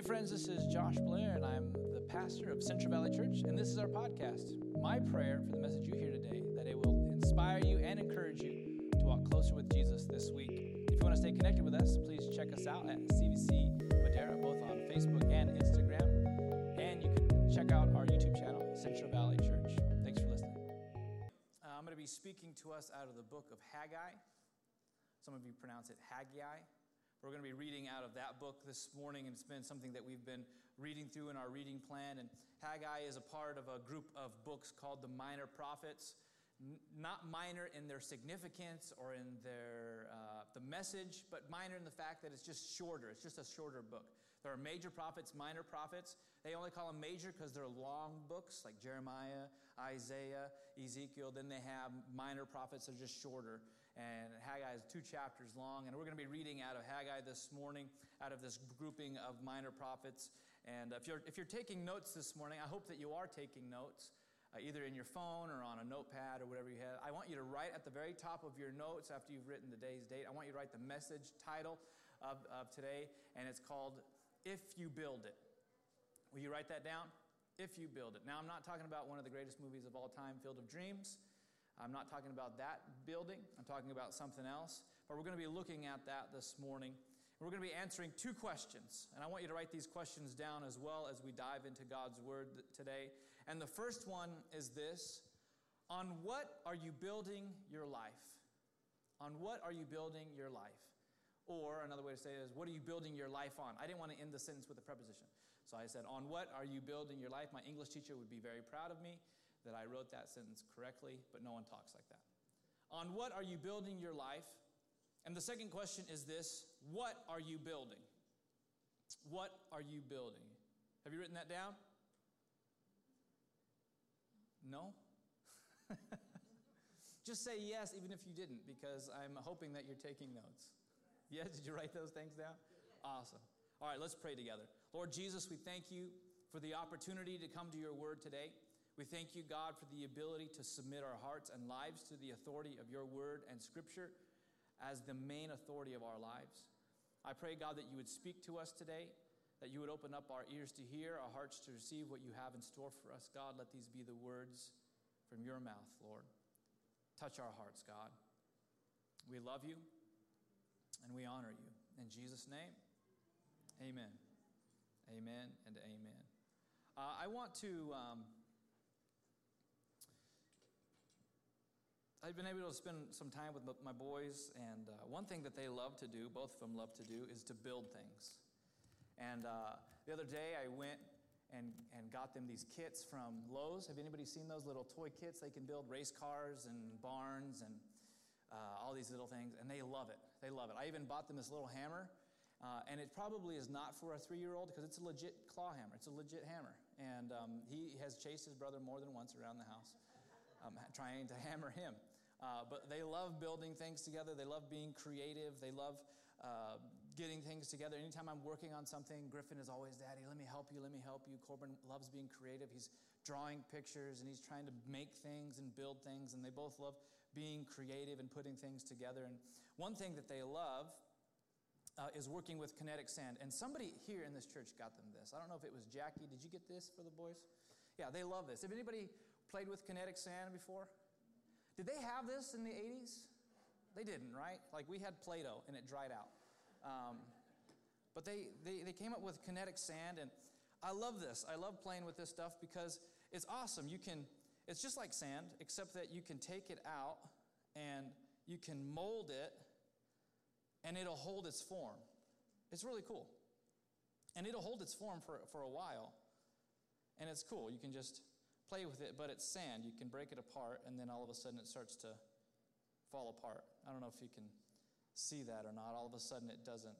Hey, friends, this is Josh Blair, and I'm the pastor of Central Valley Church, and this is our podcast. My prayer for the message you hear today that it will inspire you and encourage you to walk closer with Jesus this week. If you want to stay connected with us, please check us out at CVC Madera, both on Facebook and Instagram, and you can check out our YouTube channel, Central Valley Church. Thanks for listening. Uh, I'm going to be speaking to us out of the book of Haggai. Some of you pronounce it Haggai. We're going to be reading out of that book this morning, and it's been something that we've been reading through in our reading plan. And Haggai is a part of a group of books called the Minor Prophets. N- not minor in their significance or in their uh, the message, but minor in the fact that it's just shorter. It's just a shorter book. There are major prophets, minor prophets. They only call them major because they're long books, like Jeremiah, Isaiah, Ezekiel. Then they have minor prophets that are just shorter and Haggai is two chapters long. And we're going to be reading out of Haggai this morning, out of this grouping of minor prophets. And if you're, if you're taking notes this morning, I hope that you are taking notes, uh, either in your phone or on a notepad or whatever you have. I want you to write at the very top of your notes after you've written the day's date. I want you to write the message title of, of today, and it's called If You Build It. Will you write that down? If You Build It. Now, I'm not talking about one of the greatest movies of all time, Field of Dreams. I'm not talking about that building, I'm talking about something else. But we're going to be looking at that this morning. We're going to be answering two questions. And I want you to write these questions down as well as we dive into God's Word today. And the first one is this On what are you building your life? On what are you building your life? Or another way to say it is, what are you building your life on? I didn't want to end the sentence with a preposition. So I said, On what are you building your life? My English teacher would be very proud of me that I wrote that sentence correctly, but no one talks like that. On what are you building your life? And the second question is this What are you building? What are you building? Have you written that down? No? Just say yes, even if you didn't, because I'm hoping that you're taking notes. Yes? Did you write those things down? Awesome. All right, let's pray together. Lord Jesus, we thank you for the opportunity to come to your word today. We thank you, God, for the ability to submit our hearts and lives to the authority of your word and scripture as the main authority of our lives. I pray, God, that you would speak to us today, that you would open up our ears to hear, our hearts to receive what you have in store for us. God, let these be the words from your mouth, Lord. Touch our hearts, God. We love you and we honor you. In Jesus' name, amen. Amen and amen. Uh, I want to. Um, I've been able to spend some time with my boys, and uh, one thing that they love to do, both of them love to do, is to build things. And uh, the other day, I went and, and got them these kits from Lowe's. Have anybody seen those little toy kits? They can build race cars and barns and uh, all these little things, and they love it. They love it. I even bought them this little hammer, uh, and it probably is not for a three year old because it's a legit claw hammer. It's a legit hammer. And um, he has chased his brother more than once around the house. Um, trying to hammer him. Uh, but they love building things together. They love being creative. They love uh, getting things together. Anytime I'm working on something, Griffin is always, Daddy, let me help you, let me help you. Corbin loves being creative. He's drawing pictures and he's trying to make things and build things, and they both love being creative and putting things together. And one thing that they love uh, is working with kinetic sand. And somebody here in this church got them this. I don't know if it was Jackie. Did you get this for the boys? Yeah, they love this. Have anybody played with kinetic sand before? Did they have this in the 80s? They didn't, right? Like we had Play Doh and it dried out. Um, but they, they, they came up with kinetic sand, and I love this. I love playing with this stuff because it's awesome. You can, it's just like sand, except that you can take it out and you can mold it and it'll hold its form. It's really cool. And it'll hold its form for, for a while. And it's cool. You can just play with it, but it's sand. You can break it apart, and then all of a sudden it starts to fall apart. I don't know if you can see that or not. All of a sudden it doesn't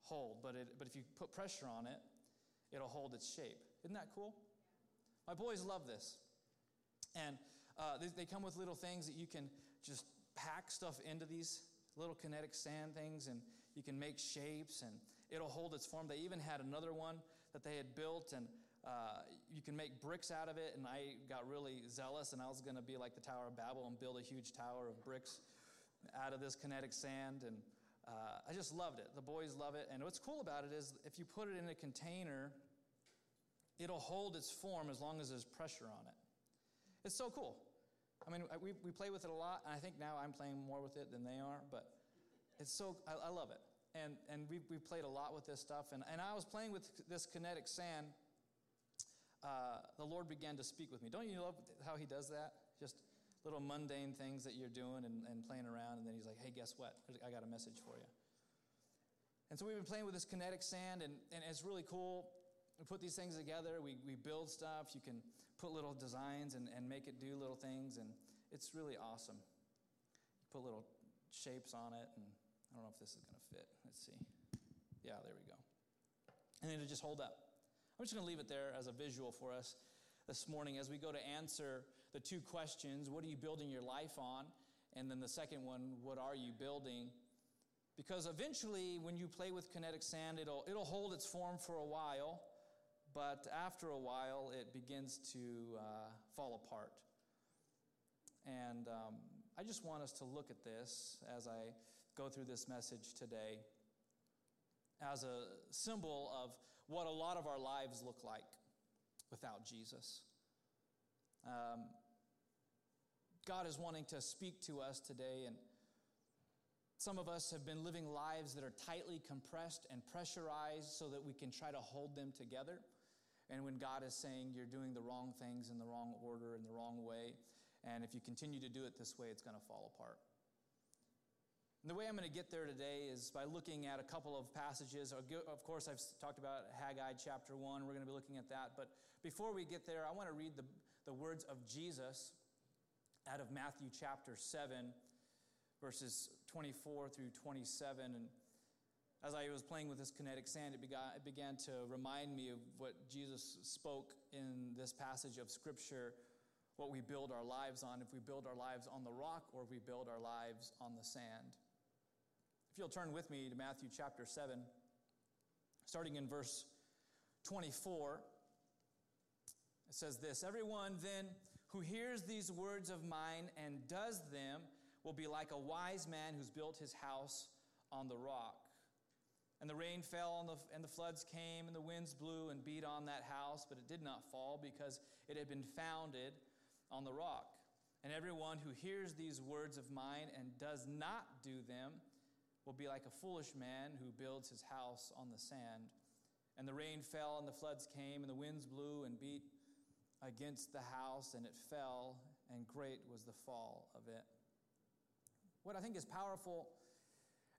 hold, but, it, but if you put pressure on it, it'll hold its shape. Isn't that cool? My boys love this. And uh, they, they come with little things that you can just pack stuff into these little kinetic sand things, and you can make shapes, and it'll hold its form. They even had another one that they had built, and uh, you can make bricks out of it, and I got really zealous, and I was going to be like the Tower of Babel and build a huge tower of bricks out of this kinetic sand. And uh, I just loved it. The boys love it. And what's cool about it is if you put it in a container, it'll hold its form as long as there's pressure on it. It's so cool. I mean, we, we play with it a lot, and I think now I'm playing more with it than they are, but it's so, I, I love it. And, and we, we played a lot with this stuff. And, and I was playing with this kinetic sand. Uh, the Lord began to speak with me. Don't you love how He does that? Just little mundane things that you're doing and, and playing around, and then He's like, hey, guess what? I got a message for you. And so we've been playing with this kinetic sand, and, and it's really cool. We put these things together, we, we build stuff. You can put little designs and, and make it do little things, and it's really awesome. You put little shapes on it, and I don't know if this is going to fit. Let's see. Yeah, there we go. And it'll just hold up. I'm just going to leave it there as a visual for us this morning as we go to answer the two questions what are you building your life on? And then the second one, what are you building? Because eventually, when you play with kinetic sand, it'll, it'll hold its form for a while, but after a while, it begins to uh, fall apart. And um, I just want us to look at this as I go through this message today as a symbol of what a lot of our lives look like without Jesus. Um, God is wanting to speak to us today, and some of us have been living lives that are tightly compressed and pressurized so that we can try to hold them together. And when God is saying you're doing the wrong things in the wrong order, in the wrong way, and if you continue to do it this way, it's going to fall apart. And the way I'm going to get there today is by looking at a couple of passages. Of course, I've talked about Haggai chapter 1. We're going to be looking at that. But before we get there, I want to read the, the words of Jesus out of Matthew chapter 7, verses 24 through 27. And as I was playing with this kinetic sand, it began, it began to remind me of what Jesus spoke in this passage of Scripture what we build our lives on, if we build our lives on the rock or if we build our lives on the sand. If you'll turn with me to Matthew chapter 7, starting in verse 24, it says this Everyone then who hears these words of mine and does them will be like a wise man who's built his house on the rock. And the rain fell, the, and the floods came, and the winds blew and beat on that house, but it did not fall because it had been founded on the rock. And everyone who hears these words of mine and does not do them will be like a foolish man who builds his house on the sand. And the rain fell, and the floods came, and the winds blew and beat against the house, and it fell, and great was the fall of it. What I think is powerful,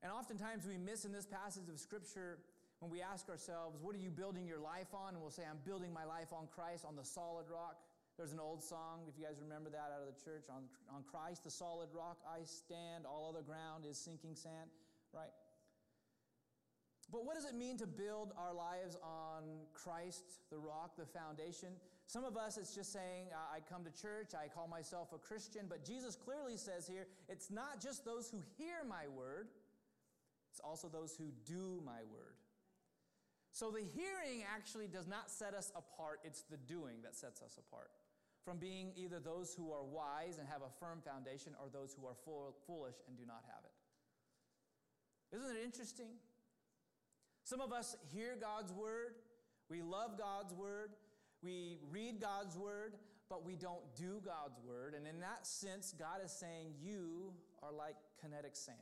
and oftentimes we miss in this passage of Scripture when we ask ourselves, What are you building your life on? And we'll say, I'm building my life on Christ, on the solid rock. There's an old song, if you guys remember that out of the church, on, on Christ, the solid rock I stand, all other ground is sinking sand right? But what does it mean to build our lives on Christ, the rock, the foundation? Some of us, it's just saying, I come to church, I call myself a Christian, but Jesus clearly says here, it's not just those who hear my word, it's also those who do my word. So the hearing actually does not set us apart, it's the doing that sets us apart. From being either those who are wise and have a firm foundation or those who are foolish and do not have it. Isn't it interesting? Some of us hear God's word, we love God's word, we read God's word, but we don't do God's word. And in that sense, God is saying, You are like kinetic sand.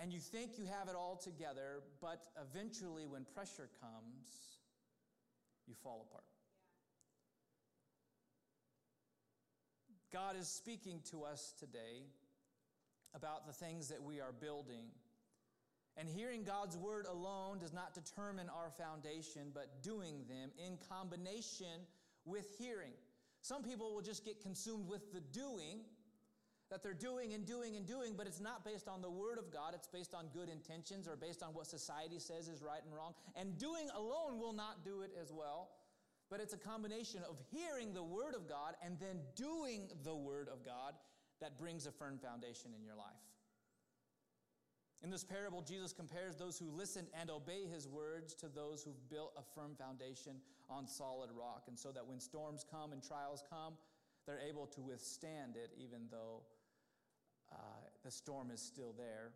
And you think you have it all together, but eventually, when pressure comes, you fall apart. God is speaking to us today about the things that we are building. And hearing God's word alone does not determine our foundation, but doing them in combination with hearing. Some people will just get consumed with the doing, that they're doing and doing and doing, but it's not based on the word of God. It's based on good intentions or based on what society says is right and wrong. And doing alone will not do it as well. But it's a combination of hearing the word of God and then doing the word of God that brings a firm foundation in your life. In this parable, Jesus compares those who listen and obey his words to those who've built a firm foundation on solid rock. And so that when storms come and trials come, they're able to withstand it, even though uh, the storm is still there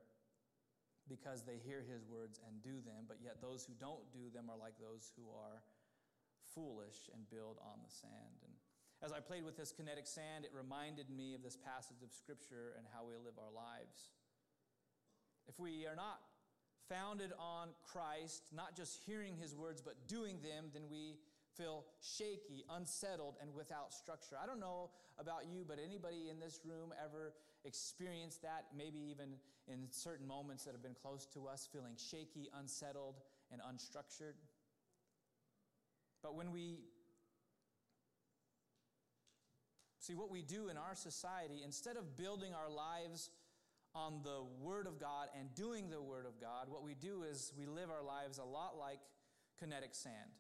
because they hear his words and do them, but yet those who don't do them are like those who are foolish and build on the sand. And as I played with this kinetic sand, it reminded me of this passage of Scripture and how we live our lives. If we are not founded on Christ, not just hearing his words, but doing them, then we feel shaky, unsettled, and without structure. I don't know about you, but anybody in this room ever experienced that? Maybe even in certain moments that have been close to us, feeling shaky, unsettled, and unstructured. But when we see what we do in our society, instead of building our lives on the Word of God and doing the Word of God, what we do is we live our lives a lot like kinetic sand.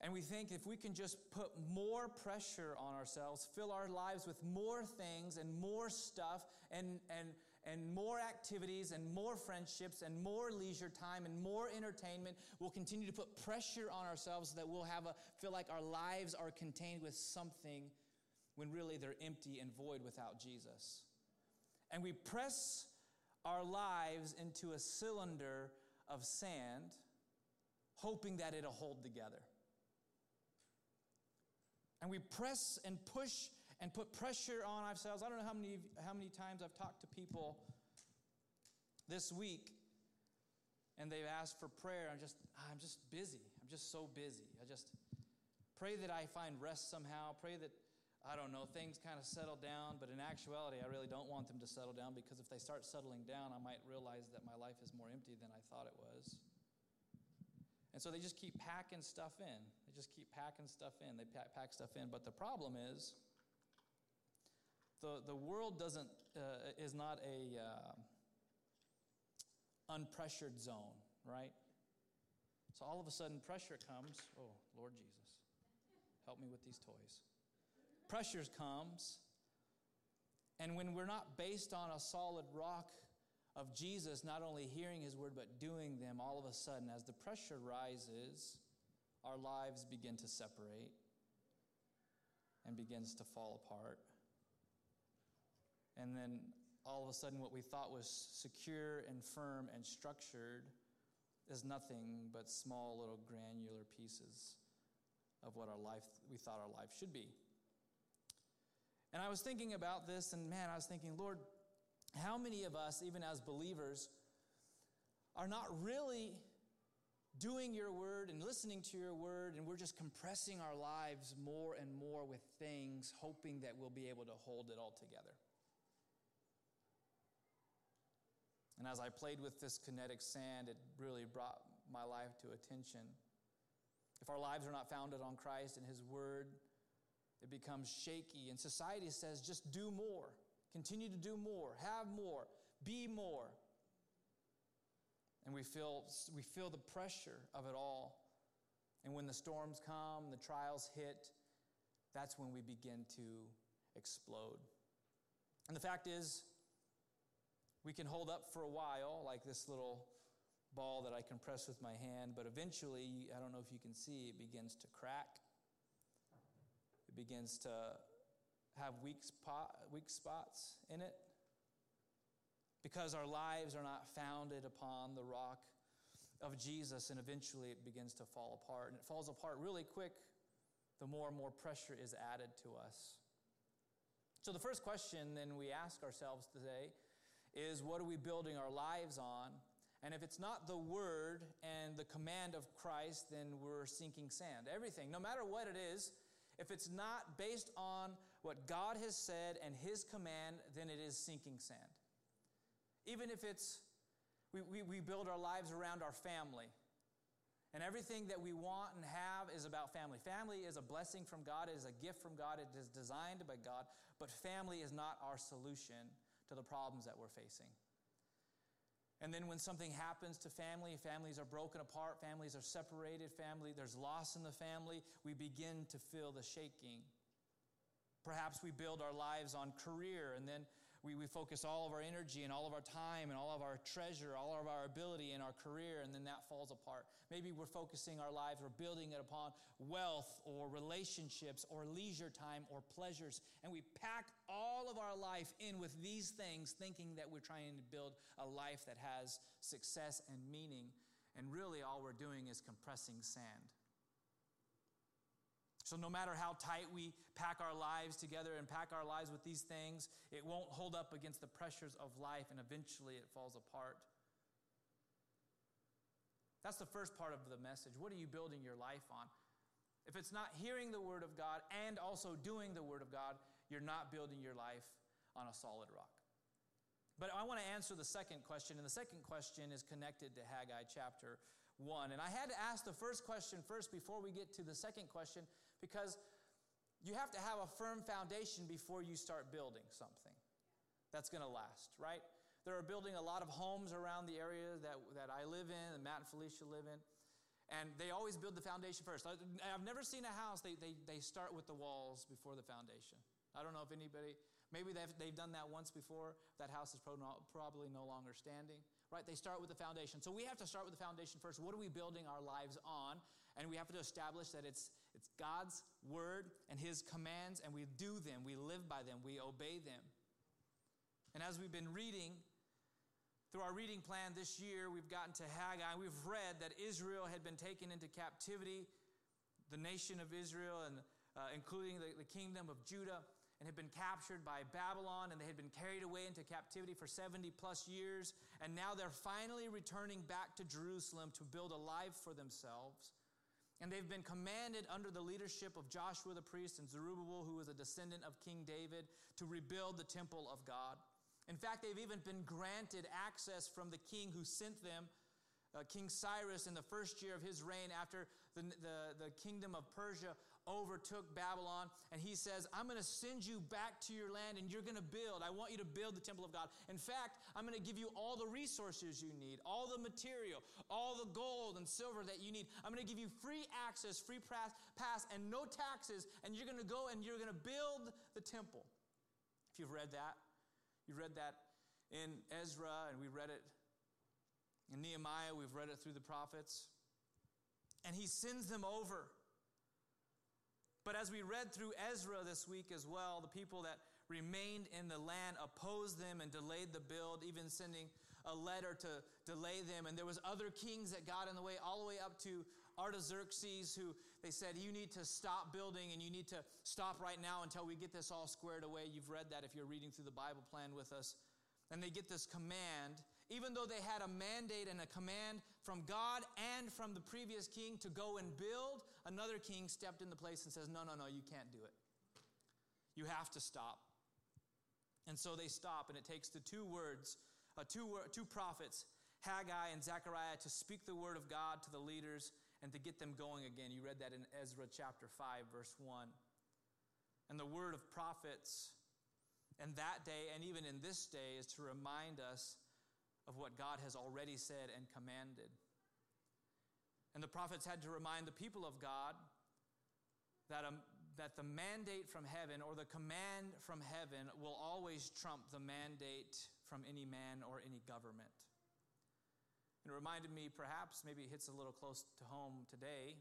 And we think if we can just put more pressure on ourselves, fill our lives with more things and more stuff and, and, and more activities and more friendships and more leisure time and more entertainment, we'll continue to put pressure on ourselves so that we'll have a, feel like our lives are contained with something when really they're empty and void without Jesus. And we press our lives into a cylinder of sand, hoping that it'll hold together. And we press and push and put pressure on ourselves. I don't know how many, how many times I've talked to people this week and they've asked for prayer. I'm just, ah, I'm just busy. I'm just so busy. I just pray that I find rest somehow. Pray that, I don't know, things kind of settle down. But in actuality, I really don't want them to settle down because if they start settling down, I might realize that my life is more empty than I thought it was. And so they just keep packing stuff in. They just keep packing stuff in. They pack, pack stuff in. But the problem is, the, the world doesn't, uh, is not a uh, unpressured zone, right? So all of a sudden, pressure comes. Oh, Lord Jesus, help me with these toys. Pressures comes, and when we're not based on a solid rock of Jesus not only hearing his word but doing them, all of a sudden, as the pressure rises, our lives begin to separate and begins to fall apart. And then all of a sudden, what we thought was secure and firm and structured is nothing but small little granular pieces of what our life we thought our life should be. And I was thinking about this, and man, I was thinking, Lord, how many of us, even as believers, are not really doing your word and listening to your word, and we're just compressing our lives more and more with things, hoping that we'll be able to hold it all together? And as I played with this kinetic sand, it really brought my life to attention. If our lives are not founded on Christ and His Word, it becomes shaky. And society says, just do more. Continue to do more, have more, be more. And we feel, we feel the pressure of it all. And when the storms come, the trials hit, that's when we begin to explode. And the fact is, we can hold up for a while, like this little ball that I can press with my hand, but eventually, I don't know if you can see, it begins to crack. Begins to have weak, spot, weak spots in it because our lives are not founded upon the rock of Jesus, and eventually it begins to fall apart. And it falls apart really quick the more and more pressure is added to us. So, the first question then we ask ourselves today is what are we building our lives on? And if it's not the word and the command of Christ, then we're sinking sand. Everything, no matter what it is, if it's not based on what God has said and His command, then it is sinking sand. Even if it's, we, we, we build our lives around our family. And everything that we want and have is about family. Family is a blessing from God, it is a gift from God, it is designed by God, but family is not our solution to the problems that we're facing. And then when something happens to family, families are broken apart, families are separated, family, there's loss in the family, we begin to feel the shaking. Perhaps we build our lives on career, and then we, we focus all of our energy and all of our time and all of our treasure, all of our ability in our career, and then that falls apart. Maybe we're focusing our lives, we're building it upon wealth or relationships or leisure time or pleasures, and we pack all of our life in with these things, thinking that we're trying to build a life that has success and meaning, and really all we're doing is compressing sand. So, no matter how tight we pack our lives together and pack our lives with these things, it won't hold up against the pressures of life and eventually it falls apart. That's the first part of the message. What are you building your life on? If it's not hearing the Word of God and also doing the Word of God, you're not building your life on a solid rock. But I want to answer the second question, and the second question is connected to Haggai chapter 1. And I had to ask the first question first before we get to the second question because you have to have a firm foundation before you start building something that's going to last, right? They're building a lot of homes around the area that, that I live in and Matt and Felicia live in. And they always build the foundation first. I've never seen a house, they, they, they start with the walls before the foundation. I don't know if anybody, maybe they've, they've done that once before. That house is probably no longer standing, right? They start with the foundation. So we have to start with the foundation first. What are we building our lives on? And we have to establish that it's it's God's word and his commands, and we do them, we live by them, we obey them. And as we've been reading, through our reading plan this year, we've gotten to Haggai. We've read that Israel had been taken into captivity, the nation of Israel, and uh, including the, the kingdom of Judah, and had been captured by Babylon, and they had been carried away into captivity for 70 plus years. And now they're finally returning back to Jerusalem to build a life for themselves. And they've been commanded under the leadership of Joshua the priest and Zerubbabel, who was a descendant of King David, to rebuild the temple of God. In fact, they've even been granted access from the king who sent them uh, King Cyrus in the first year of his reign after the, the, the kingdom of Persia overtook Babylon. And he says, I'm going to send you back to your land and you're going to build. I want you to build the temple of God. In fact, I'm going to give you all the resources you need, all the material, all the gold and silver that you need. I'm going to give you free access, free pass, and no taxes. And you're going to go and you're going to build the temple. If you've read that, you've read that in Ezra, and we read it in Nehemiah, we've read it through the prophets. And he sends them over. But as we read through Ezra this week as well, the people that remained in the land opposed them and delayed the build, even sending a letter to delay them. And there was other kings that got in the way, all the way up to Artaxerxes, who they said, you need to stop building and you need to stop right now until we get this all squared away. You've read that if you're reading through the Bible plan with us. And they get this command even though they had a mandate and a command from God and from the previous king to go and build, another king stepped in the place and says, No, no, no, you can't do it. You have to stop. And so they stop, and it takes the two words, uh, two, two prophets, Haggai and Zechariah, to speak the word of God to the leaders and to get them going again. You read that in Ezra chapter 5, verse 1. And the word of prophets, and that day, and even in this day, is to remind us of what God has already said and commanded. And the prophets had to remind the people of God that, um, that the mandate from heaven or the command from heaven will always trump the mandate from any man or any government. It reminded me, perhaps, maybe it hits a little close to home today,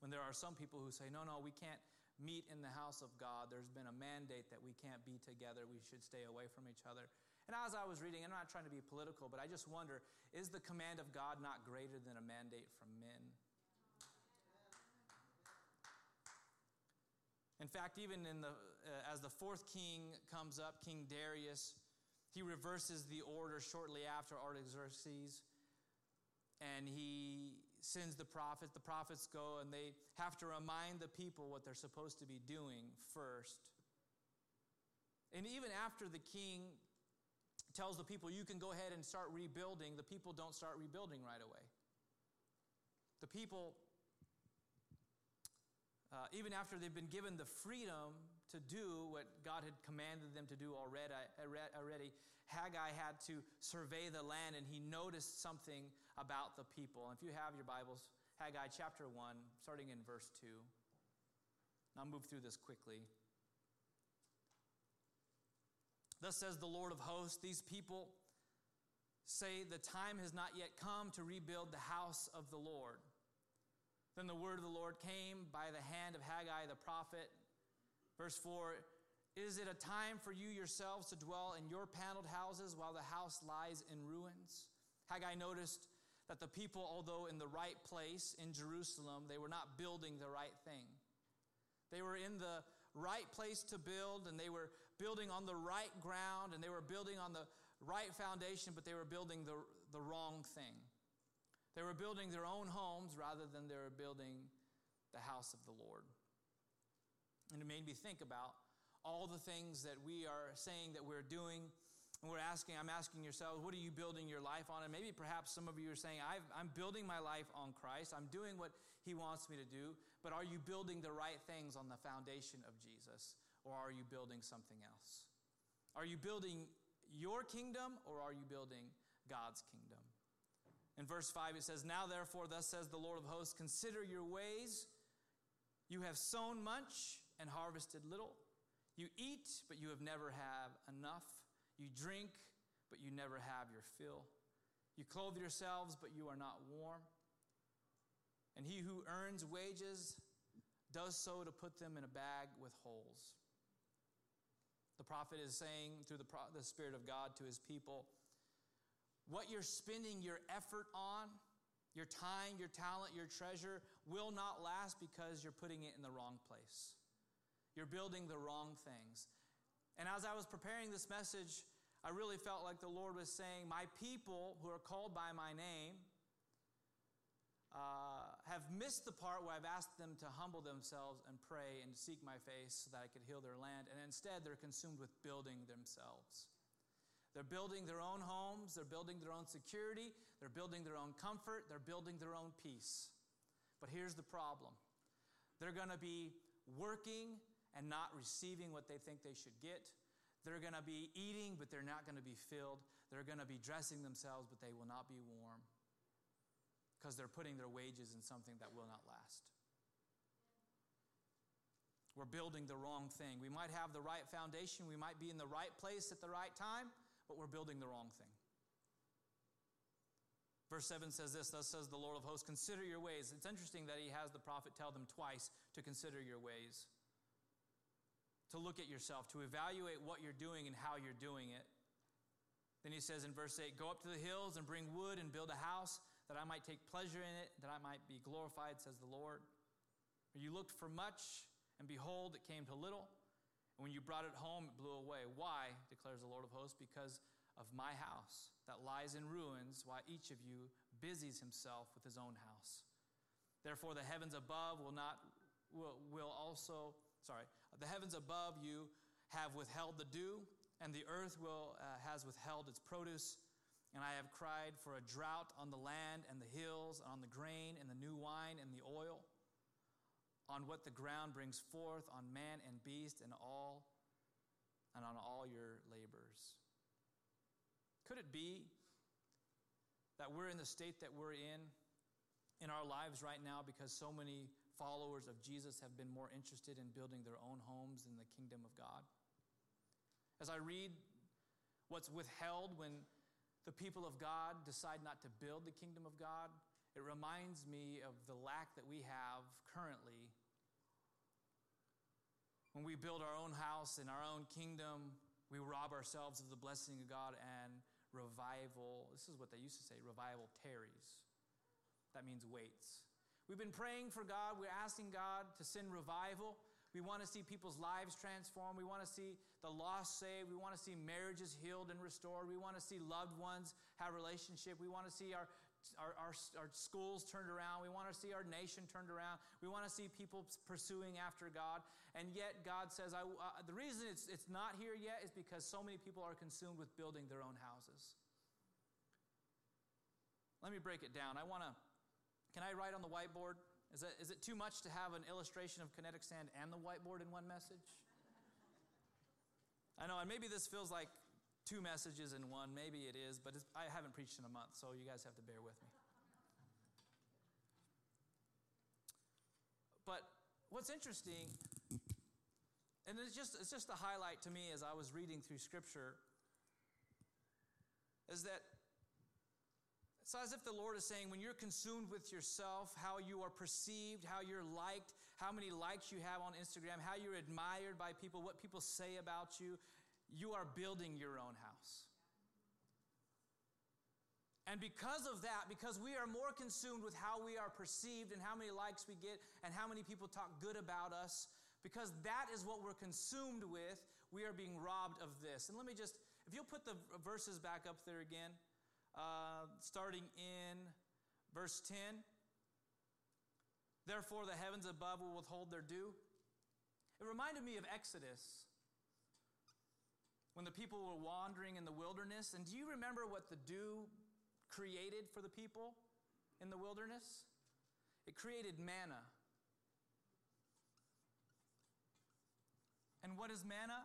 when there are some people who say, no, no, we can't meet in the house of God. There's been a mandate that we can't be together. We should stay away from each other. And as I was reading, I'm not trying to be political, but I just wonder is the command of God not greater than a mandate from men? In fact, even in the, uh, as the fourth king comes up, King Darius, he reverses the order shortly after Artaxerxes. And he sends the prophets. The prophets go and they have to remind the people what they're supposed to be doing first. And even after the king tells the people, you can go ahead and start rebuilding, the people don't start rebuilding right away. The people, uh, even after they've been given the freedom to do what God had commanded them to do already, already, Haggai had to survey the land and he noticed something about the people. And if you have your Bibles, Haggai chapter 1, starting in verse 2. I'll move through this quickly. Thus says the Lord of hosts, these people say the time has not yet come to rebuild the house of the Lord. Then the word of the Lord came by the hand of Haggai the prophet. Verse 4 Is it a time for you yourselves to dwell in your paneled houses while the house lies in ruins? Haggai noticed that the people, although in the right place in Jerusalem, they were not building the right thing. They were in the right place to build, and they were building on the right ground, and they were building on the right foundation, but they were building the, the wrong thing. They were building their own homes rather than they were building the house of the Lord. And it made me think about all the things that we are saying that we're doing. And we're asking, I'm asking yourselves, what are you building your life on? And maybe perhaps some of you are saying, i am building my life on Christ. I'm doing what He wants me to do. But are you building the right things on the foundation of Jesus? Or are you building something else? Are you building your kingdom or are you building God's kingdom? In verse 5, it says, Now therefore, thus says the Lord of hosts, consider your ways. You have sown much and harvested little. You eat, but you have never have enough. You drink, but you never have your fill. You clothe yourselves, but you are not warm. And he who earns wages does so to put them in a bag with holes. The prophet is saying through the, the Spirit of God to his people what you're spending your effort on, your time, your talent, your treasure, will not last because you're putting it in the wrong place. You're building the wrong things. And as I was preparing this message, I really felt like the Lord was saying, My people who are called by my name uh, have missed the part where I've asked them to humble themselves and pray and seek my face so that I could heal their land. And instead, they're consumed with building themselves. They're building their own homes, they're building their own security, they're building their own comfort, they're building their own peace. But here's the problem they're going to be working and not receiving what they think they should get. They're going to be eating, but they're not going to be filled. They're going to be dressing themselves, but they will not be warm because they're putting their wages in something that will not last. We're building the wrong thing. We might have the right foundation, we might be in the right place at the right time, but we're building the wrong thing. Verse 7 says this Thus says the Lord of hosts, consider your ways. It's interesting that he has the prophet tell them twice to consider your ways, to look at yourself, to evaluate what you're doing and how you're doing it. Then he says in verse 8, Go up to the hills and bring wood and build a house that I might take pleasure in it, that I might be glorified, says the Lord. For you looked for much, and behold, it came to little. And when you brought it home, it blew away. Why, declares the Lord of hosts? Because of my house that lies in ruins, while each of you busies himself with his own house. Therefore, the heavens above will not, will, will also, sorry, the heavens above you have withheld the dew, and the earth will, uh, has withheld its produce. And I have cried for a drought on the land and the hills, and on the grain and the new wine and the oil, on what the ground brings forth, on man and beast and all, and on all your labors. Could it be that we're in the state that we're in in our lives right now because so many followers of Jesus have been more interested in building their own homes than the kingdom of God? As I read what's withheld when the people of God decide not to build the kingdom of God, it reminds me of the lack that we have currently. When we build our own house in our own kingdom, we rob ourselves of the blessing of God and revival. This is what they used to say revival tarries. That means waits. We've been praying for God, we're asking God to send revival. We want to see people's lives transformed. We want to see the lost saved. We want to see marriages healed and restored. We want to see loved ones have relationship. We want to see our, our, our, our schools turned around. We want to see our nation turned around. We want to see people pursuing after God. And yet God says, I, uh, the reason it's, it's not here yet is because so many people are consumed with building their own houses. Let me break it down. I want to, can I write on the whiteboard? Is it, is it too much to have an illustration of kinetic sand and the whiteboard in one message? I know, and maybe this feels like two messages in one. Maybe it is, but I haven't preached in a month, so you guys have to bear with me. But what's interesting and it's just it's just a highlight to me as I was reading through scripture is that it's as if the Lord is saying, when you're consumed with yourself, how you are perceived, how you're liked, how many likes you have on Instagram, how you're admired by people, what people say about you, you are building your own house. And because of that, because we are more consumed with how we are perceived and how many likes we get and how many people talk good about us, because that is what we're consumed with, we are being robbed of this. And let me just, if you'll put the verses back up there again, uh, starting in verse 10. Therefore, the heavens above will withhold their dew. It reminded me of Exodus when the people were wandering in the wilderness. And do you remember what the dew created for the people in the wilderness? It created manna. And what is manna?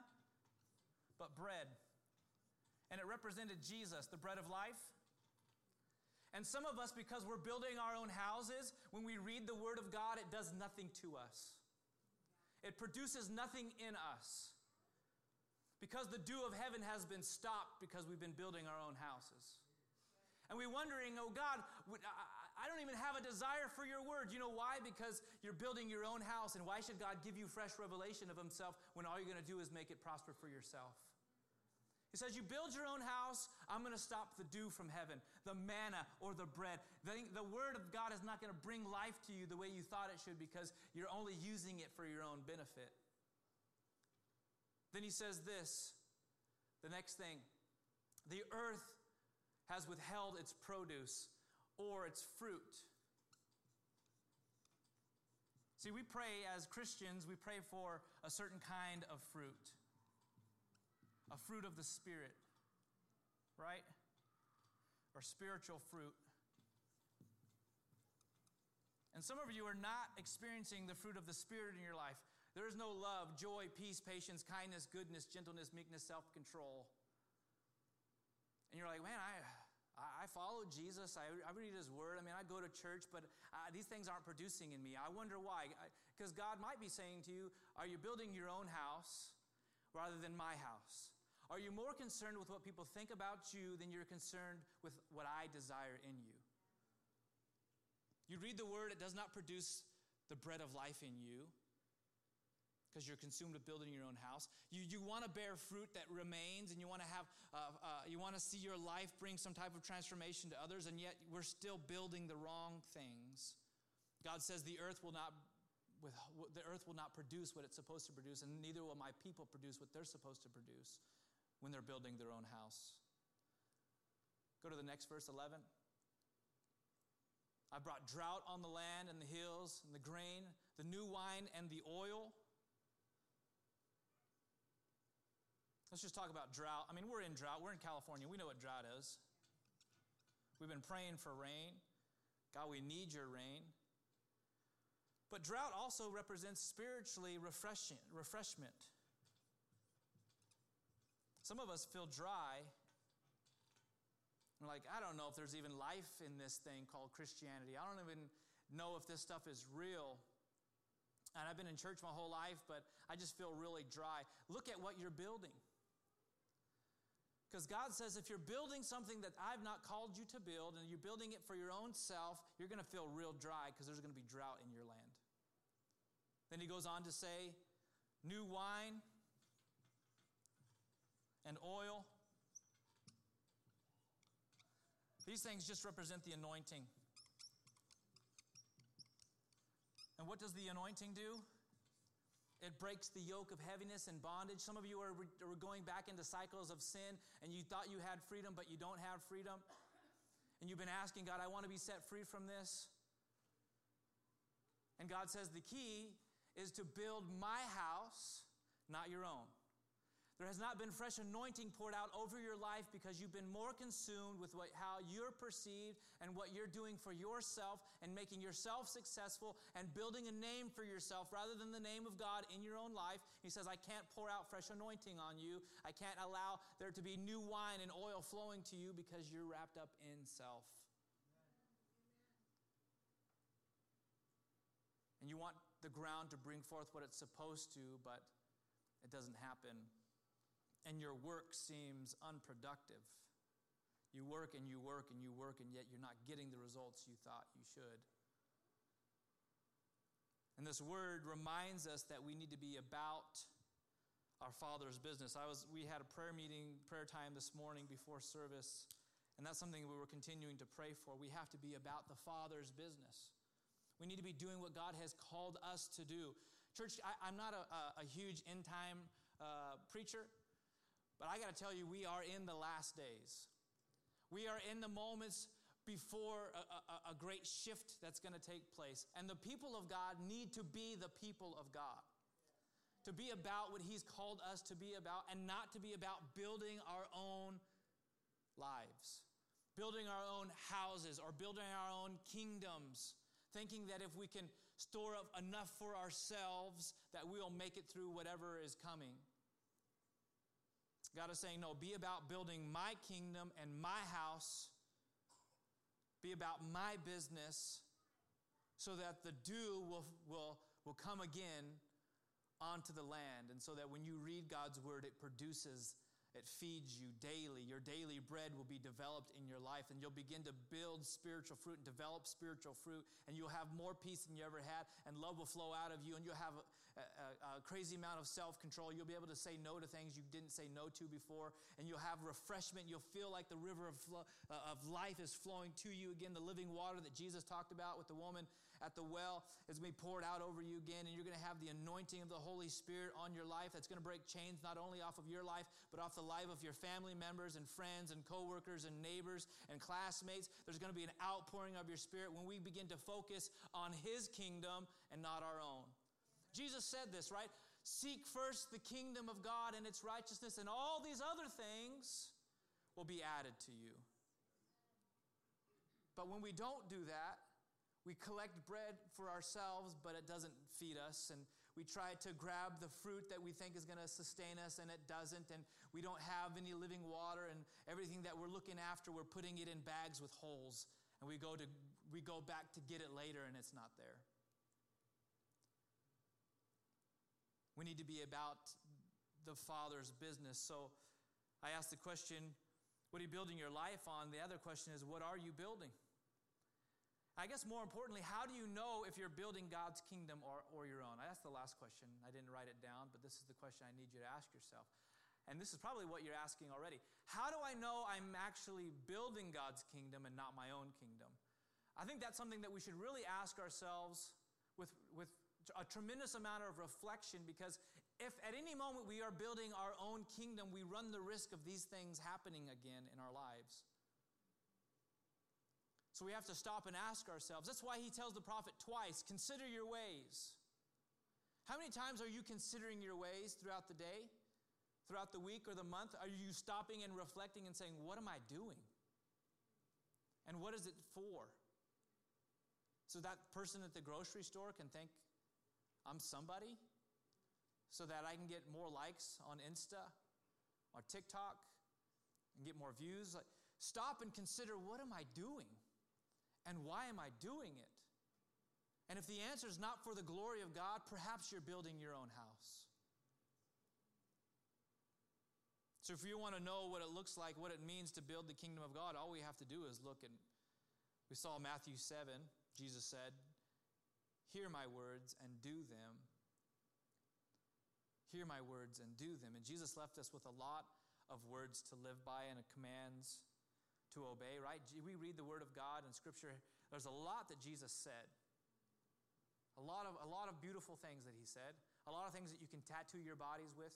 But bread. And it represented Jesus, the bread of life. And some of us, because we're building our own houses, when we read the Word of God, it does nothing to us. It produces nothing in us. Because the dew of heaven has been stopped because we've been building our own houses. And we're wondering, oh God, I don't even have a desire for your word. You know why? Because you're building your own house. And why should God give you fresh revelation of himself when all you're going to do is make it prosper for yourself? He says, You build your own house, I'm going to stop the dew from heaven, the manna or the bread. The, the word of God is not going to bring life to you the way you thought it should because you're only using it for your own benefit. Then he says this the next thing the earth has withheld its produce or its fruit. See, we pray as Christians, we pray for a certain kind of fruit, a fruit of the Spirit, right? Or spiritual fruit. And some of you are not experiencing the fruit of the Spirit in your life. There is no love, joy, peace, patience, kindness, goodness, gentleness, meekness, self control. And you're like, man, I, I follow Jesus. I, I read his word. I mean, I go to church, but uh, these things aren't producing in me. I wonder why. Because God might be saying to you, Are you building your own house rather than my house? Are you more concerned with what people think about you than you're concerned with what I desire in you? You read the word, it does not produce the bread of life in you because you're consumed with building your own house. You, you want to bear fruit that remains and you want to have, uh, uh, you want to see your life bring some type of transformation to others, and yet we're still building the wrong things. God says the earth will not, with, the earth will not produce what it's supposed to produce, and neither will my people produce what they're supposed to produce when they're building their own house. Go to the next verse 11. I brought drought on the land and the hills and the grain, the new wine and the oil Let's just talk about drought. I mean, we're in drought. We're in California. We know what drought is. We've been praying for rain. God, we need your rain. But drought also represents spiritually refreshing, refreshment. Some of us feel dry. We're like, I don't know if there's even life in this thing called Christianity. I don't even know if this stuff is real. And I've been in church my whole life, but I just feel really dry. Look at what you're building. Because God says if you're building something that I've not called you to build and you're building it for your own self, you're going to feel real dry because there's going to be drought in your land. Then he goes on to say, new wine and oil. These things just represent the anointing. And what does the anointing do? It breaks the yoke of heaviness and bondage. Some of you are, are going back into cycles of sin and you thought you had freedom, but you don't have freedom. And you've been asking God, I want to be set free from this. And God says the key is to build my house, not your own. There has not been fresh anointing poured out over your life because you've been more consumed with what, how you're perceived and what you're doing for yourself and making yourself successful and building a name for yourself rather than the name of God in your own life. He says, I can't pour out fresh anointing on you. I can't allow there to be new wine and oil flowing to you because you're wrapped up in self. And you want the ground to bring forth what it's supposed to, but it doesn't happen, and your work seems unproductive. You work and you work and you work, and yet you're not getting the results you thought you should. And this word reminds us that we need to be about our Father's business. I was, we had a prayer meeting, prayer time this morning before service, and that's something we were continuing to pray for. We have to be about the Father's business. We need to be doing what God has called us to do. Church, I, am not a, a, a, huge end time uh, preacher, but I got to tell you, we are in the last days. We are in the moments before a, a, a great shift that's going to take place. And the people of God need to be the people of God. To be about what He's called us to be about and not to be about building our own lives, building our own houses, or building our own kingdoms, thinking that if we can store up enough for ourselves, that we'll make it through whatever is coming. God is saying, no, be about building my kingdom and my house be about my business so that the dew will, will, will come again onto the land. And so that when you read God's word, it produces it feeds you daily. Your daily bread will be developed in your life, and you'll begin to build spiritual fruit and develop spiritual fruit, and you'll have more peace than you ever had, and love will flow out of you, and you'll have a, a, crazy amount of self control. You'll be able to say no to things you didn't say no to before, and you'll have refreshment. You'll feel like the river of, uh, of life is flowing to you again, the living water that Jesus talked about with the woman at the well is going to be poured out over you again, and you're going to have the anointing of the Holy Spirit on your life that's going to break chains not only off of your life, but off the life of your family members and friends and coworkers and neighbors and classmates. There's going to be an outpouring of your spirit when we begin to focus on His kingdom and not our own. Jesus said this, right? Seek first the kingdom of God and its righteousness, and all these other things will be added to you. But when we don't do that, we collect bread for ourselves, but it doesn't feed us. And we try to grab the fruit that we think is going to sustain us, and it doesn't. And we don't have any living water, and everything that we're looking after, we're putting it in bags with holes. And we go, to, we go back to get it later, and it's not there. We need to be about the Father's business. So I asked the question, what are you building your life on? The other question is, what are you building? I guess more importantly, how do you know if you're building God's kingdom or, or your own? That's the last question. I didn't write it down, but this is the question I need you to ask yourself. And this is probably what you're asking already. How do I know I'm actually building God's kingdom and not my own kingdom? I think that's something that we should really ask ourselves with, with a tremendous amount of reflection because if at any moment we are building our own kingdom, we run the risk of these things happening again in our lives. So we have to stop and ask ourselves. That's why he tells the prophet twice consider your ways. How many times are you considering your ways throughout the day, throughout the week or the month? Are you stopping and reflecting and saying, What am I doing? And what is it for? So that person at the grocery store can think, I'm somebody, so that I can get more likes on Insta or TikTok and get more views. Like, stop and consider what am I doing? And why am I doing it? And if the answer is not for the glory of God, perhaps you're building your own house. So, if you want to know what it looks like, what it means to build the kingdom of God, all we have to do is look and we saw Matthew 7, Jesus said, Hear my words and do them. Hear my words and do them. And Jesus left us with a lot of words to live by and commands to obey, right? We read the Word of God in Scripture. There's a lot that Jesus said. A lot of, a lot of beautiful things that He said. A lot of things that you can tattoo your bodies with.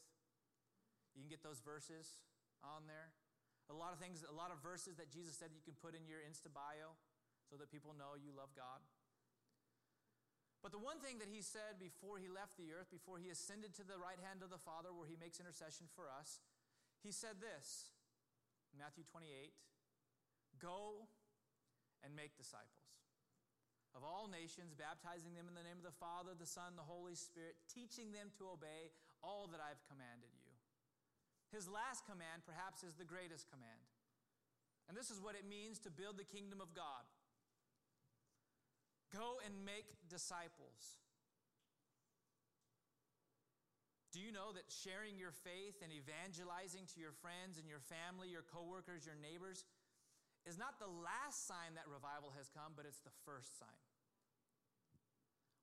You can get those verses on there. A lot of things, a lot of verses that Jesus said you can put in your Insta bio so that people know you love God. But the one thing that he said before he left the earth, before he ascended to the right hand of the Father where he makes intercession for us, he said this Matthew 28 Go and make disciples of all nations, baptizing them in the name of the Father, the Son, the Holy Spirit, teaching them to obey all that I've commanded you. His last command, perhaps, is the greatest command. And this is what it means to build the kingdom of God go and make disciples. Do you know that sharing your faith and evangelizing to your friends and your family, your coworkers, your neighbors is not the last sign that revival has come, but it's the first sign.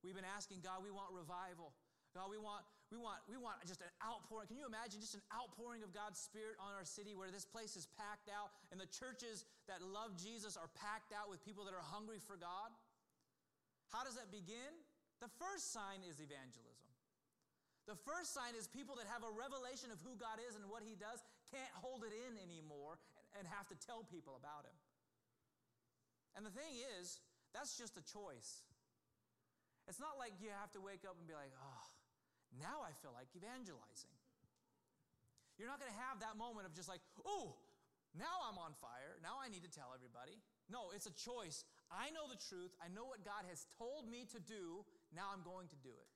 We've been asking God, we want revival. God, we want, we want, we want just an outpouring. Can you imagine just an outpouring of God's Spirit on our city where this place is packed out and the churches that love Jesus are packed out with people that are hungry for God? How does that begin? The first sign is evangelism. The first sign is people that have a revelation of who God is and what He does can't hold it in anymore and have to tell people about Him. And the thing is, that's just a choice. It's not like you have to wake up and be like, oh, now I feel like evangelizing. You're not going to have that moment of just like, oh, now I'm on fire. Now I need to tell everybody. No, it's a choice. I know the truth. I know what God has told me to do. Now I'm going to do it.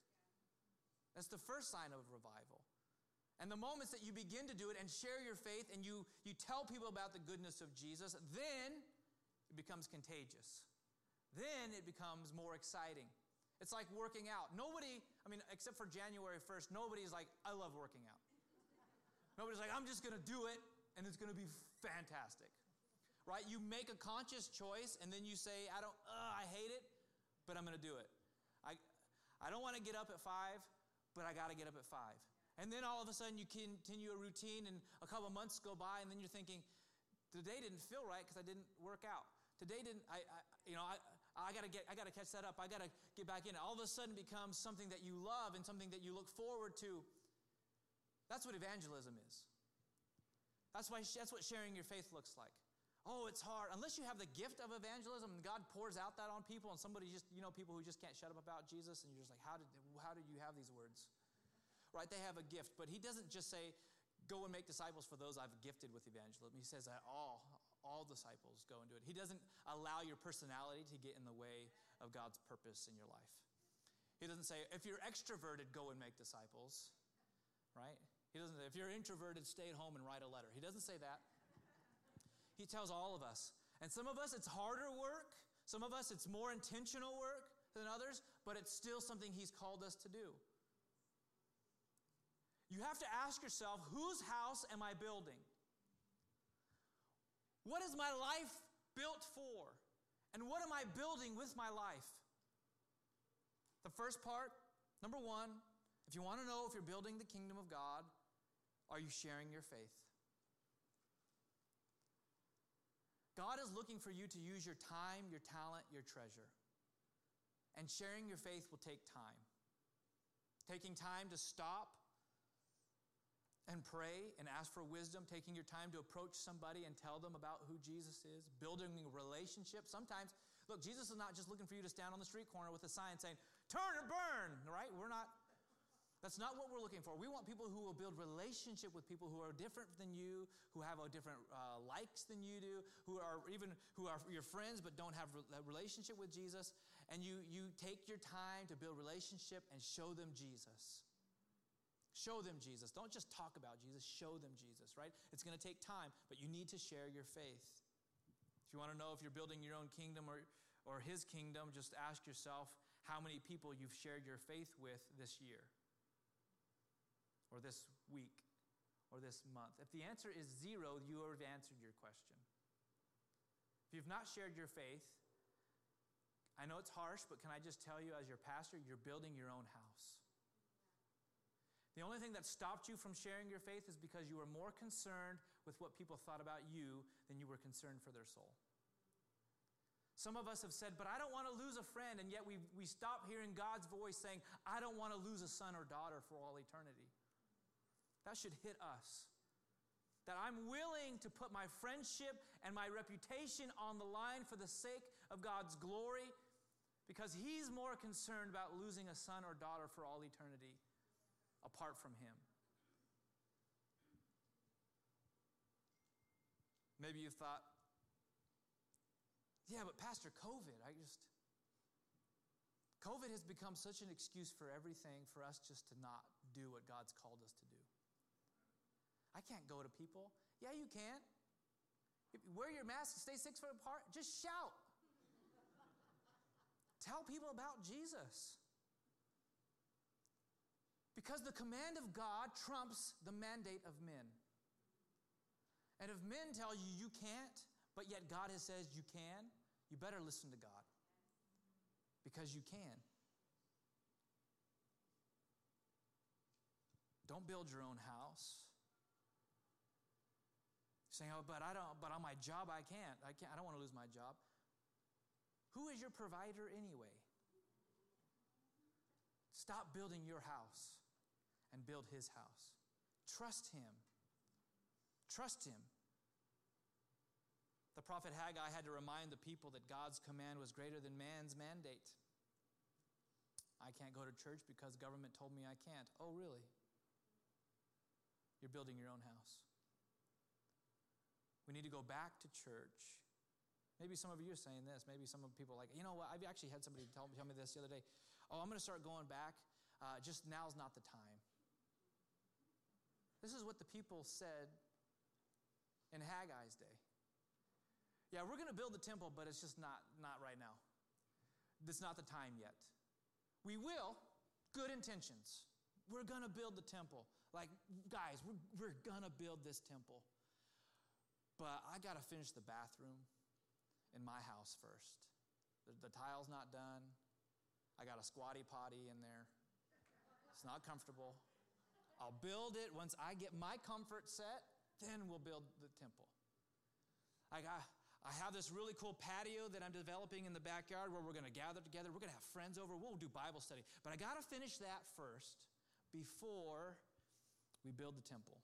That's the first sign of revival. And the moments that you begin to do it and share your faith and you, you tell people about the goodness of Jesus, then it becomes contagious. Then it becomes more exciting. It's like working out. Nobody, I mean, except for January 1st, nobody's like, I love working out. Nobody's like, I'm just going to do it and it's going to be fantastic. Right? You make a conscious choice and then you say, I don't, I hate it, but I'm going to do it. I, I don't want to get up at five, but I got to get up at five. And then all of a sudden you continue a routine and a couple months go by and then you're thinking, today didn't feel right because I didn't work out. Today didn't, I, I you know, I, I gotta get, I gotta catch that up. I gotta get back in. All of a sudden becomes something that you love and something that you look forward to. That's what evangelism is. That's why that's what sharing your faith looks like. Oh, it's hard. Unless you have the gift of evangelism and God pours out that on people and somebody just, you know, people who just can't shut up about Jesus and you're just like, how did, how did you have these words? Right? They have a gift, but he doesn't just say, go and make disciples for those I've gifted with evangelism. He says that all, all disciples go and do it. He doesn't allow your personality to get in the way of God's purpose in your life. He doesn't say, if you're extroverted, go and make disciples, right? He doesn't say, if you're introverted, stay at home and write a letter. He doesn't say that. He tells all of us. And some of us, it's harder work. Some of us, it's more intentional work than others, but it's still something He's called us to do. You have to ask yourself, whose house am I building? What is my life built for? And what am I building with my life? The first part, number one, if you want to know if you're building the kingdom of God, are you sharing your faith? God is looking for you to use your time, your talent, your treasure. And sharing your faith will take time. Taking time to stop and pray and ask for wisdom, taking your time to approach somebody and tell them about who Jesus is, building a relationship. Sometimes, look, Jesus is not just looking for you to stand on the street corner with a sign saying, turn or burn, right? We're not, that's not what we're looking for. We want people who will build relationship with people who are different than you, who have a different uh, likes than you do, who are even who are your friends but don't have a relationship with Jesus. And you you take your time to build relationship and show them Jesus. Show them Jesus. Don't just talk about Jesus, show them Jesus, right? It's going to take time, but you need to share your faith. If you want to know if you're building your own kingdom or, or his kingdom, just ask yourself how many people you've shared your faith with this year, or this week, or this month. If the answer is zero, you have answered your question. If you've not shared your faith, I know it's harsh, but can I just tell you, as your pastor, you're building your own house. The only thing that stopped you from sharing your faith is because you were more concerned with what people thought about you than you were concerned for their soul. Some of us have said, but I don't want to lose a friend, and yet we, we stop hearing God's voice saying, I don't want to lose a son or daughter for all eternity. That should hit us. That I'm willing to put my friendship and my reputation on the line for the sake of God's glory because He's more concerned about losing a son or daughter for all eternity apart from Him. Maybe you thought, yeah, but Pastor, COVID, I just. COVID has become such an excuse for everything for us just to not do what God's called us to do. I can't go to people. Yeah, you can. wear your mask, stay six foot apart, just shout. Tell people about Jesus. Because the command of God trumps the mandate of men. And if men tell you you can't, but yet God has says you can, you better listen to God. Because you can. Don't build your own house. Saying, oh, but I don't, but on my job I can't. I can't, I don't want to lose my job. Who is your provider anyway? Stop building your house and build his house. Trust him. Trust him. The prophet Haggai had to remind the people that God's command was greater than man's mandate. I can't go to church because government told me I can't. Oh, really? You're building your own house. We need to go back to church. Maybe some of you are saying this. Maybe some of people are like, you know what? I've actually had somebody tell, tell me this the other day. Oh, I'm going to start going back. Uh, just now's not the time. This is what the people said in Haggai's day. Yeah, we're going to build the temple, but it's just not, not right now. It's not the time yet. We will, good intentions. We're going to build the temple. Like, guys, we're, we're going to build this temple. But I got to finish the bathroom in my house first. The, the tile's not done. I got a squatty potty in there. It's not comfortable. I'll build it once I get my comfort set, then we'll build the temple. I, got, I have this really cool patio that I'm developing in the backyard where we're going to gather together. We're going to have friends over. We'll do Bible study. But I got to finish that first before we build the temple.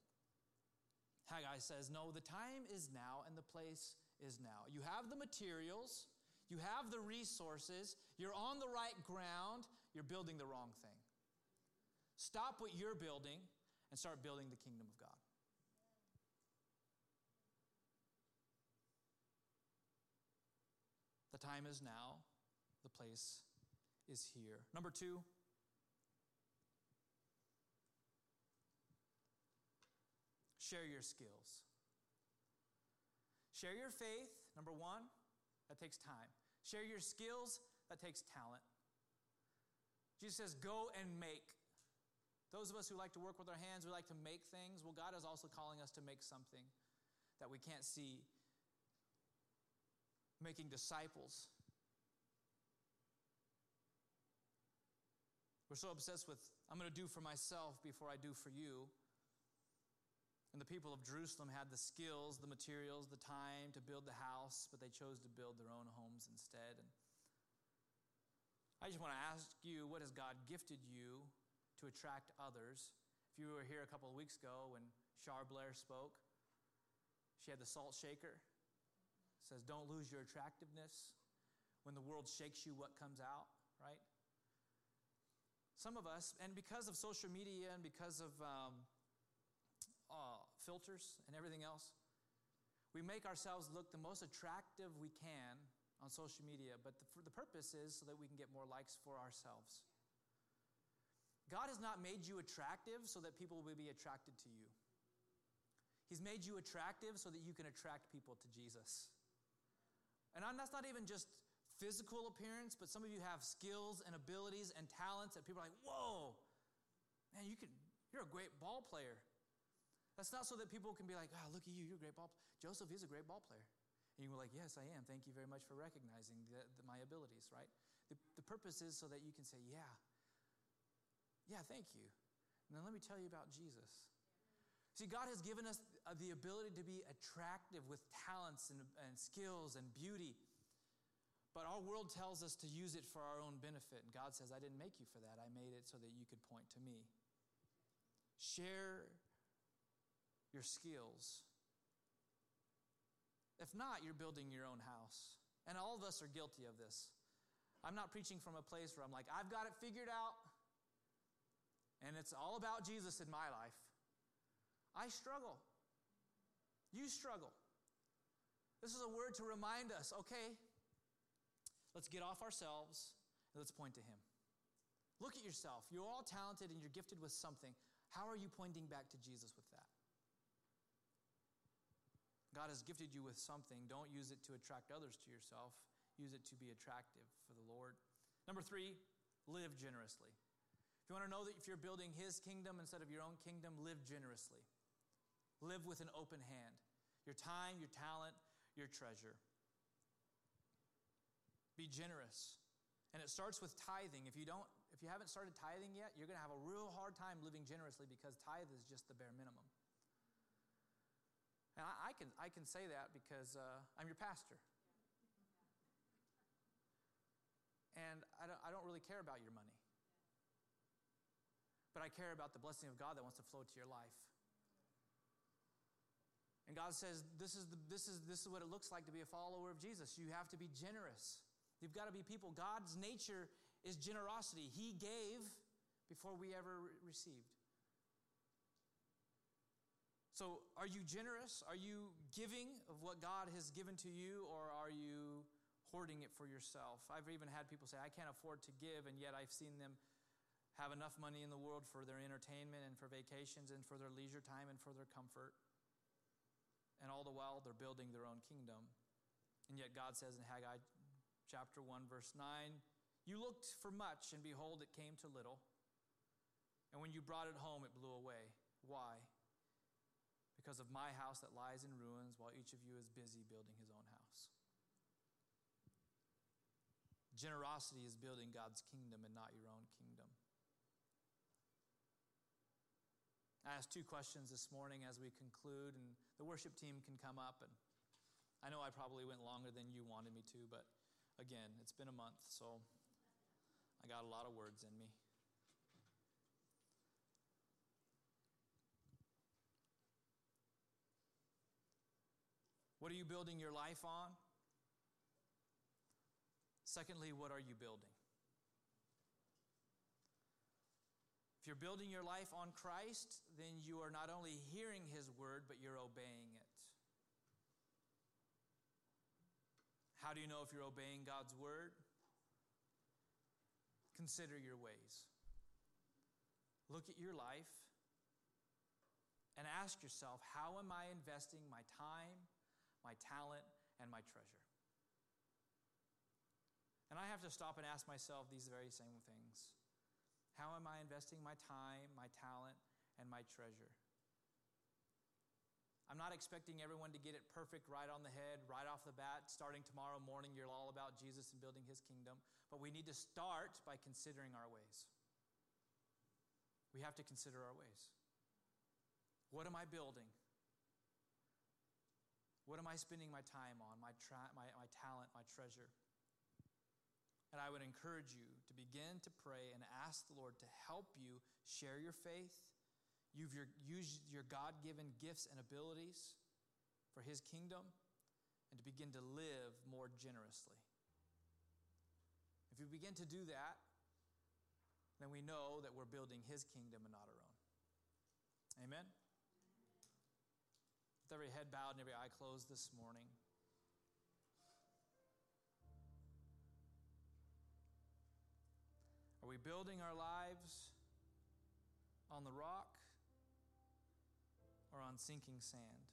Haggai says, No, the time is now and the place is now. You have the materials, you have the resources, you're on the right ground, you're building the wrong thing. Stop what you're building and start building the kingdom of God. The time is now, the place is here. Number two, share your skills. Share your faith, number one, that takes time. Share your skills, that takes talent. Jesus says, Go and make. Those of us who like to work with our hands, we like to make things. Well, God is also calling us to make something that we can't see. Making disciples. We're so obsessed with, I'm going to do for myself before I do for you. And the people of Jerusalem had the skills, the materials, the time to build the house, but they chose to build their own homes instead. And I just want to ask you, what has God gifted you to attract others. If you were here a couple of weeks ago when Char Blair spoke, she had the salt shaker. It says, Don't lose your attractiveness. When the world shakes you, what comes out, right? Some of us, and because of social media and because of um, filters and everything else, we make ourselves look the most attractive we can on social media, but the, the purpose is so that we can get more likes for ourselves. God has not made you attractive so that people will be attracted to you. He's made you attractive so that you can attract people to Jesus. And that's not even just physical appearance, but some of you have skills and abilities and talents that people are like, whoa, man, you can, you're a great ball player. That's not so that people can be like, oh, look at you, you're a great ball player. Joseph is a great ball player. And you are like, yes, I am. Thank you very much for recognizing the, the, my abilities, right? The, the purpose is so that you can say, yeah, yeah, thank you. And then let me tell you about Jesus. See, God has given us uh, the ability to be attractive with talents and, and skills and beauty. But our world tells us to use it for our own benefit. And God says, I didn't make you for that. I made it so that you could point to me. Share your skills. If not, you're building your own house. And all of us are guilty of this. I'm not preaching from a place where I'm like, I've got it figured out and it's all about Jesus in my life. I struggle. You struggle. This is a word to remind us okay, let's get off ourselves and let's point to Him. Look at yourself. You're all talented and you're gifted with something. How are you pointing back to Jesus with? God has gifted you with something. Don't use it to attract others to yourself, use it to be attractive for the Lord. Number three, live generously. If you want to know that if you're building His kingdom instead of your own kingdom, live generously. Live with an open hand. Your time, your talent, your treasure. Be generous. And it starts with tithing. If you don't if you haven't started tithing yet, you're going to have a real hard time living generously because tithe is just the bare minimum. And I, I can, I can say that because uh, I'm your pastor. And I don't, I don't really care about your money. But I care about the blessing of God that wants to flow to your life. And God says, this is, the, this, is, this is what it looks like to be a follower of Jesus. You have to be generous. You've got to be people. God's nature is generosity. He gave before we ever re- received. So, are you generous? Are you giving of what God has given to you, or are you hoarding it for yourself? I've even had people say, I can't afford to give, and yet I've seen them have enough money in the world for their entertainment and for vacations and for their leisure time and for their comfort. And all the while, they're building their own kingdom. And yet, God says in Haggai chapter 1, verse 9, You looked for much, and behold, it came to little. And when you brought it home, it blew away. Why? Because of my house that lies in ruins, while each of you is busy building his own house. Generosity is building God's kingdom and not your own kingdom. I asked two questions this morning as we conclude, and the worship team can come up. And I know I probably went longer than you wanted me to, but again, it's been a month, so I got a lot of words in me. What are you building your life on? Secondly, what are you building? If you're building your life on Christ, then you are not only hearing His word, but you're obeying it. How do you know if you're obeying God's word? Consider your ways. Look at your life and ask yourself how am I investing my time, my talent, and my treasure? And I have to stop and ask myself these very same things. How am I investing my time, my talent, and my treasure? I'm not expecting everyone to get it perfect right on the head, right off the bat. Starting tomorrow morning, you're all about Jesus and building his kingdom. But we need to start by considering our ways. We have to consider our ways. What am I building? What am I spending my time on, my, tra- my, my talent, my treasure? And I would encourage you to begin to pray and ask the Lord to help you share your faith, your, use your God given gifts and abilities for His kingdom, and to begin to live more generously. If you begin to do that, then we know that we're building His kingdom and not our own. Amen? With every head bowed and every eye closed this morning. Are we building our lives on the rock or on sinking sand?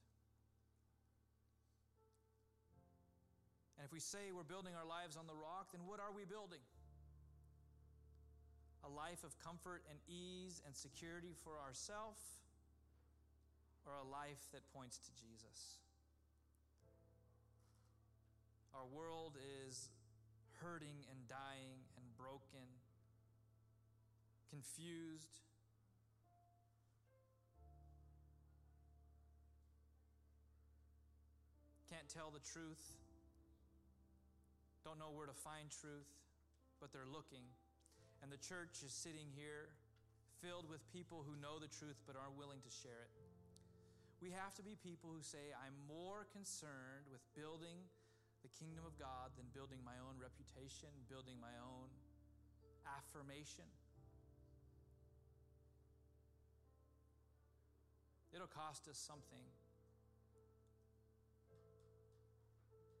And if we say we're building our lives on the rock, then what are we building? A life of comfort and ease and security for ourselves, or a life that points to Jesus? Our world is hurting and dying and broken confused. Can't tell the truth. Don't know where to find truth, but they're looking. And the church is sitting here filled with people who know the truth but aren't willing to share it. We have to be people who say, I'm more concerned with building the kingdom of God than building my own reputation, building my own affirmation. It'll cost us something,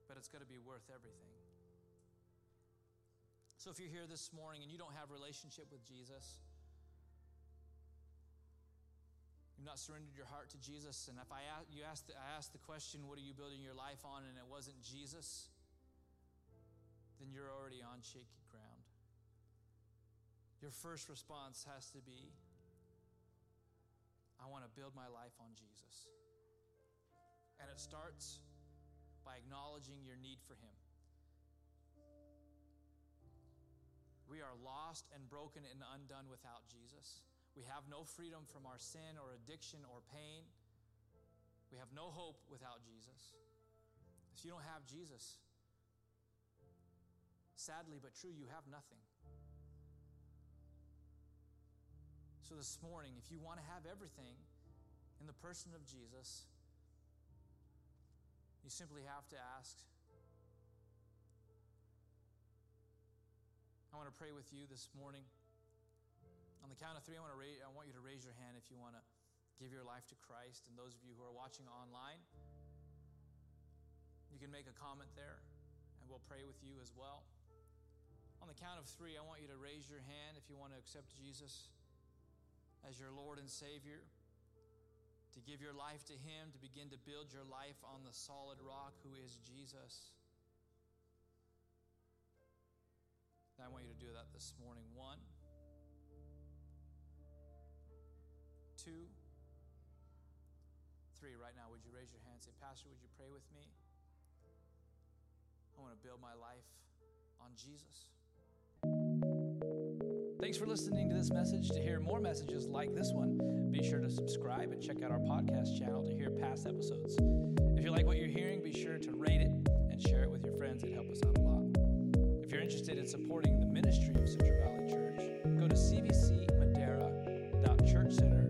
but it's going to be worth everything. So if you're here this morning and you don't have a relationship with Jesus, not surrendered your heart to Jesus, and if I ask, you ask, I asked the question, "What are you building your life on?" and it wasn't Jesus, then you're already on shaky ground. your first response has to be I want to build my life on Jesus. And it starts by acknowledging your need for Him. We are lost and broken and undone without Jesus. We have no freedom from our sin or addiction or pain. We have no hope without Jesus. If you don't have Jesus, sadly but true, you have nothing. So, this morning, if you want to have everything in the person of Jesus, you simply have to ask. I want to pray with you this morning. On the count of three, I want, to raise, I want you to raise your hand if you want to give your life to Christ. And those of you who are watching online, you can make a comment there, and we'll pray with you as well. On the count of three, I want you to raise your hand if you want to accept Jesus as your Lord and Savior, to give your life to Him, to begin to build your life on the solid rock who is Jesus. I want you to do that this morning. One, two, three. Right now, would you raise your hand and say, Pastor, would you pray with me? I want to build my life on Jesus. Thanks for listening to this message. To hear more messages like this one, be sure to subscribe and check out our podcast channel to hear past episodes. If you like what you're hearing, be sure to rate it and share it with your friends. It helps us out a lot. If you're interested in supporting the ministry of Central Valley Church, go to cvcmadera.churchcenter